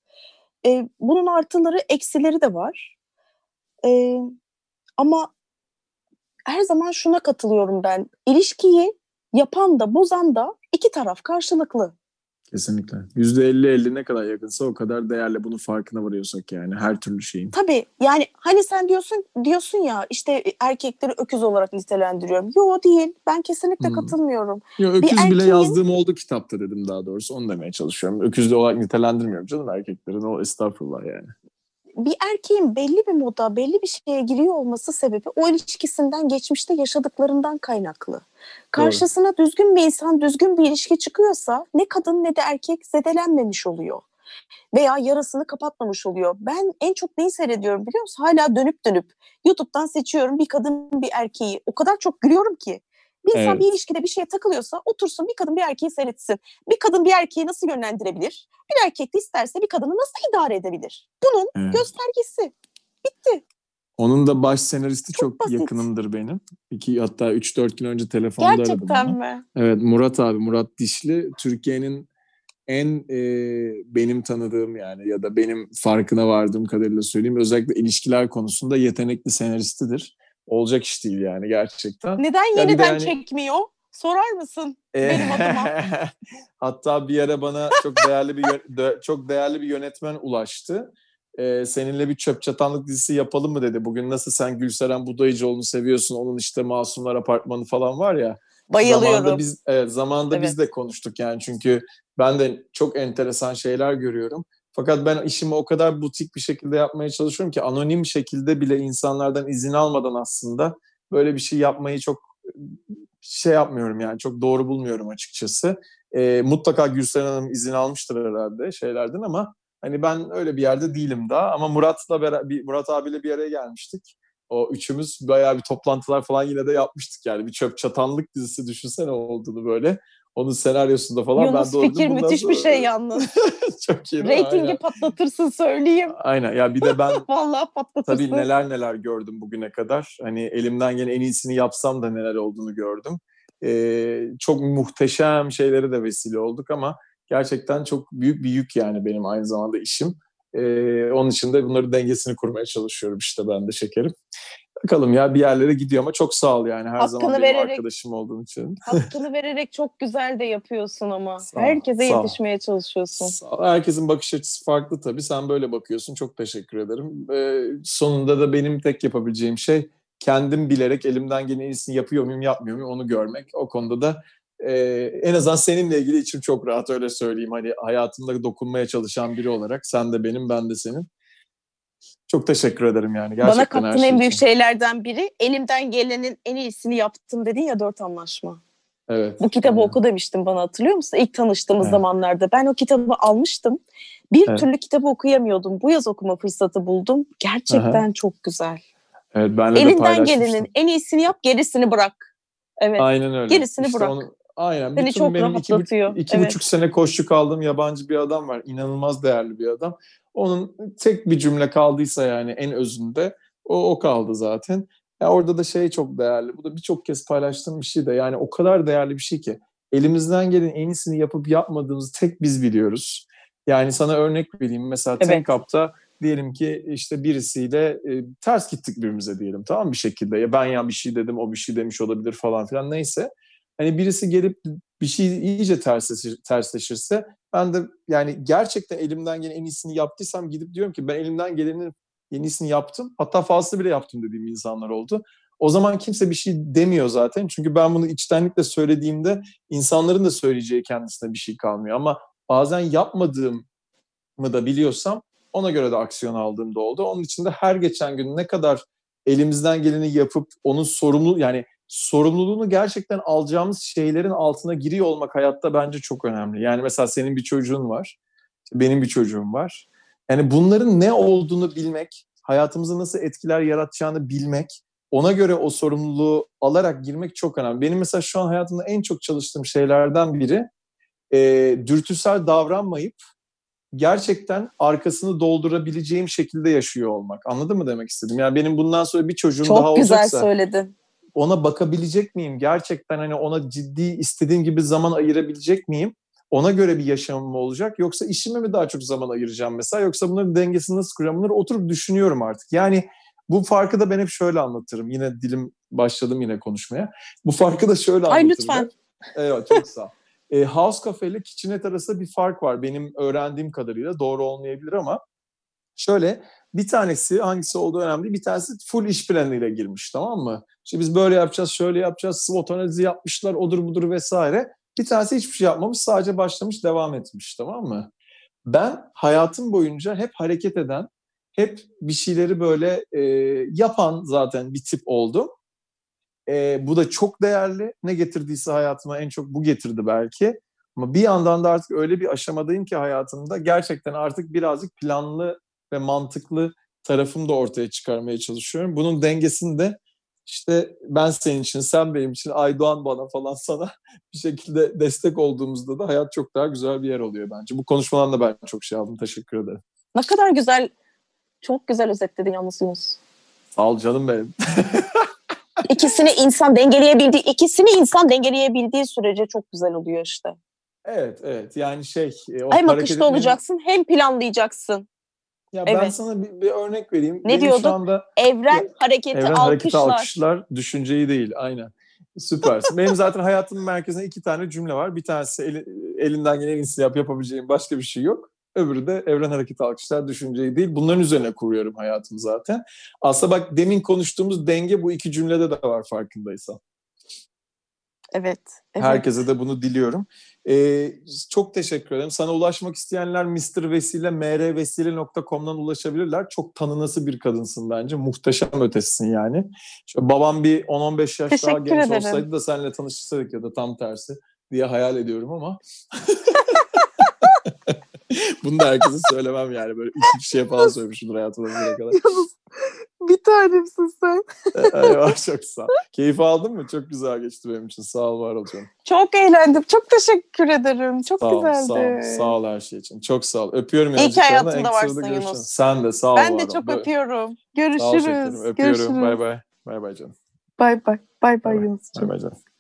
Ee, bunun artıları, eksileri de var. Ee, ama her zaman şuna katılıyorum ben. İlişkiyi yapan da bozan da iki taraf karşılıklı. Kesinlikle. %50-50 ne kadar yakınsa o kadar değerli. Bunun farkına varıyorsak yani her türlü şeyin. Tabii yani hani sen diyorsun diyorsun ya işte erkekleri öküz olarak nitelendiriyorum. Yo değil. Ben kesinlikle Hmm. katılmıyorum. Yo, öküz bile erkeğin- yazdığım oldu kitapta dedim daha doğrusu. Onu demeye çalışıyorum. Öküz de olarak nitelendirmiyorum canım erkeklerin. O estağfurullah yani. Bir erkeğin belli bir moda, belli bir şeye giriyor olması sebebi o ilişkisinden, geçmişte yaşadıklarından kaynaklı. Karşısına düzgün bir insan, düzgün bir ilişki çıkıyorsa ne kadın ne de erkek zedelenmemiş oluyor. Veya yarasını kapatmamış oluyor. Ben en çok neyi seyrediyorum biliyor musun? Hala dönüp dönüp YouTube'dan seçiyorum bir kadın bir erkeği. O kadar çok gülüyorum ki. Bir insan Evet. bir ilişkide bir şeye takılıyorsa otursun bir kadın bir erkeği seyretsin. Bir kadın bir erkeği nasıl yönlendirebilir? Bir erkek de isterse bir kadını nasıl idare edebilir? Bunun Evet. göstergesi. Bitti. Onun da baş senaristi Çok çok, basit. yakınımdır benim. İki hatta 3-4 gün önce telefonda aradım. Gerçekten mi? Evet Murat abi, Murat Dişli Türkiye'nin en e, benim tanıdığım yani ya da benim farkına vardığım kadarıyla söyleyeyim özellikle ilişkiler konusunda yetenekli senaristidir. Olacak iş değil yani gerçekten. Neden de yeniden yani- çekmiyor? Sorar mısın? E, Benim adıma. Hatta bir ara bana çok değerli bir çok değerli bir yönetmen ulaştı. E, seninle bir çöp çatanlık dizisi yapalım mı dedi. Bugün nasıl sen Gülseren Budayıcıoğlu'nu seviyorsun. Onun işte Masumlar Apartmanı falan var ya. Zamanında Bayılıyorum. biz evet, zamanında biz Evet. de konuştuk yani çünkü ben de çok enteresan şeyler görüyorum. Fakat ben işimi o kadar butik bir şekilde yapmaya çalışıyorum ki anonim şekilde bile insanlardan izin almadan aslında böyle bir şey yapmayı çok şey yapmıyorum yani çok doğru bulmuyorum açıkçası. Ee, mutlaka Gülseren Hanım izin almıştır herhalde şeylerden ama hani ben öyle bir yerde değilim daha ama Murat'la bera- bir Murat abiyle bir araya gelmiştik. O üçümüz bayağı bir toplantılar falan yine de yapmıştık yani bir çöp çatanlık dizisi düşünsene olduğunu böyle. Onun senaryosunda falan Yunus ben de fikir müthiş bir şey yalnız. Çok iyi. Ratingi aynen. patlatırsın söyleyeyim. Aynen ya bir de ben Vallahi patlatırsın. tabii neler neler gördüm bugüne kadar. Hani elimden gelen en iyisini yapsam da neler olduğunu gördüm. Ee, çok muhteşem şeylere de vesile olduk ama gerçekten çok büyük bir yük yani benim aynı zamanda işim. Ee, onun için de bunları dengesini kurmaya çalışıyorum işte ben de şekerim. Bakalım ya bir yerlere gidiyor ama çok sağ ol yani her Hakkını zaman benim vererek- arkadaşım olduğun için. Hakkını vererek çok güzel de yapıyorsun ama. Sağ ol, Herkese sağ ol. yetişmeye çalışıyorsun. Sağ ol. Herkesin bakış açısı farklı tabii. Sen böyle bakıyorsun. Çok teşekkür ederim. Ee, sonunda da benim tek yapabileceğim şey kendim bilerek elimden gelen en iyisini yapıyor muyum yapmıyor muyum onu görmek. O konuda da e, en azından seninle ilgili içim çok rahat öyle söyleyeyim. Hani hayatımda dokunmaya çalışan biri olarak sen de benim ben de senin. Çok teşekkür ederim yani. Gerçekten Bana kattığın şey en büyük için. şeylerden biri elimden gelenin en iyisini yaptım dedin ya dört anlaşma. Evet. Bu kitabı aynen. oku demiştin bana hatırlıyor musun? İlk tanıştığımız Evet. zamanlarda. Ben o kitabı almıştım. Bir Evet. türlü kitabı okuyamıyordum. Bu yaz okuma fırsatı buldum. Gerçekten çok güzel. Evet, benle de Elinden paylaşmıştım. gelenin en iyisini yap, gerisini bırak. Evet. Aynen öyle. Gerisini bırak. aynen. Seni Bütün çok benim iki, rahatlatıyor. iki Evet. buçuk sene koşu kaldığım yabancı bir adam var. İnanılmaz değerli bir adam. Onun tek bir cümle kaldıysa yani en özünde o, o kaldı zaten. Ya orada da şey çok değerli. Bu da birçok kez paylaştığım bir şey de yani o kadar değerli bir şey ki elimizden gelen en iyisini yapıp yapmadığımızı tek biz biliyoruz. Yani sana örnek vereyim. Mesela Evet. Tank Up'ta diyelim ki işte birisiyle e, ters gittik birbirimize diyelim tamam bir şekilde. Ya ben ya bir şey dedim o bir şey demiş olabilir falan filan neyse. Hani birisi gelip bir şey iyice tersleşir, tersleşirse ben de yani gerçekten elimden gelen en iyisini yaptıysam gidip diyorum ki ben elimden gelenin en iyisini yaptım. Hatta fazla bile yaptım dediğim insanlar oldu. O zaman kimse bir şey demiyor zaten. Çünkü ben bunu içtenlikle söylediğimde insanların da söyleyeceği kendisine bir şey kalmıyor. Ama bazen yapmadığımı da biliyorsam ona göre de aksiyon aldığım da oldu. Onun için de her geçen gün ne kadar elimizden geleni yapıp onun sorumlu yani sorumluluğunu gerçekten alacağımız şeylerin altına giriyor olmak hayatta bence çok önemli. Yani mesela senin bir çocuğun var, benim bir çocuğum var. Yani bunların ne olduğunu bilmek, hayatımıza nasıl etkiler yaratacağını bilmek, ona göre o sorumluluğu alarak girmek çok önemli. Benim mesela şu an hayatımda en çok çalıştığım şeylerden biri e, dürtüsel davranmayıp gerçekten arkasını doldurabileceğim şekilde yaşıyor olmak. Anladın mı demek istedim? Yani benim bundan sonra bir çocuğum daha Çok güzel olacaksa söyledin. Ona bakabilecek miyim? Gerçekten hani ona ciddi istediğim gibi zaman ayırabilecek miyim? Ona göre bir yaşamım mı olacak? Yoksa işime mi daha çok zaman ayıracağım mesela? Yoksa bunların dengesini nasıl kuracağım? Bunları oturup düşünüyorum artık. Yani bu farkı da ben hep şöyle anlatırım. Yine dilim başladım yine konuşmaya. Bu farkı da şöyle Ay, anlatırım. lütfen. ben. Evet çok sağ ol. E, House Cafe ile Kitchenette arasında bir fark var. Benim öğrendiğim kadarıyla doğru olmayabilir ama şöyle bir tanesi hangisi olduğu önemli. Bir tanesi full iş planıyla girmiş tamam mı? İşte biz böyle yapacağız, şöyle yapacağız, SWOT analizi yapmışlar, odur budur vesaire. Bir tanesi hiçbir şey yapmamış, sadece başlamış, devam etmiş tamam mı? Ben hayatım boyunca hep hareket eden, hep bir şeyleri böyle e, yapan zaten bir tip oldum. E, bu da çok değerli. Ne getirdiyse hayatıma en çok bu getirdi belki. Ama bir yandan da artık öyle bir aşamadayım ki hayatımda gerçekten artık birazcık planlı ve mantıklı tarafımı da ortaya çıkarmaya çalışıyorum. Bunun dengesini de işte ben senin için, sen benim için, Aydoğan bana falan sana bir şekilde destek olduğumuzda da hayat çok daha güzel bir yer oluyor bence. Bu konuşmadan da ben çok şey aldım. Teşekkür ederim. Ne kadar güzel, çok güzel özetledin yalnız Yunus. Sağ ol canım benim. İkisini insan dengeleyebildiği, ikisini insan dengeleyebildiği sürece çok güzel oluyor işte. Evet, evet. Yani şey... e, O Hem akışta etmenin- olacaksın hem planlayacaksın. Ya ben Evet. sana bir, bir örnek vereyim. Ne Benim diyordun? Şu anda Evren hareketi Evren alkışlar. hareketi alkışlar, düşünceyi değil. Aynen. Süpersin. Benim zaten hayatımın merkezinde iki tane cümle var. Bir tanesi eli- elinden gelen en iyisini yap, yapabileceğim başka bir şey yok. Öbürü de evren hareketi alkışlar, düşünceyi değil. Bunların üzerine kuruyorum hayatımı zaten. Aslında bak demin konuştuğumuz denge bu iki cümlede de var farkındaysan. Evet. evet. Herkese de bunu diliyorum. Ee, çok teşekkür ederim. Sana ulaşmak isteyenler Mr. Vesile, mrvesile.com'dan ulaşabilirler. Çok tanınası bir kadınsın bence. Muhteşem ötesisin yani. Şöyle babam bir 10-15 yaş daha Teşekkür genç ederim. olsaydı da seninle tanıştırsaydık ya da tam tersi diye hayal ediyorum ama. Bunu da herkese söylemem yani. Böyle iki kişiye falan söylemişimdir hayatımda bugüne kadar. Yalnız Bir tanemsin sen. Eyvah çok sağ ol. Keyif aldın mı? Çok güzel geçti benim için. Sağ ol var ol canım. Çok eğlendim. Çok teşekkür ederim. Çok Sağ ol, güzeldi. sağ ol, sağ ol her şey için. Çok sağ ol. Öpüyorum İyi ki kısa varsın görüşürüz. Yunus. Sen de sağ ol. Ben de çok Böyle- öpüyorum. Sağ ol şekerim. Görüşürüz. Öpüyorum. Görüşürüz. Bay bay. Bay bay canım. Bay bay. Bay bay. Yunus'cum. Bay bay canım.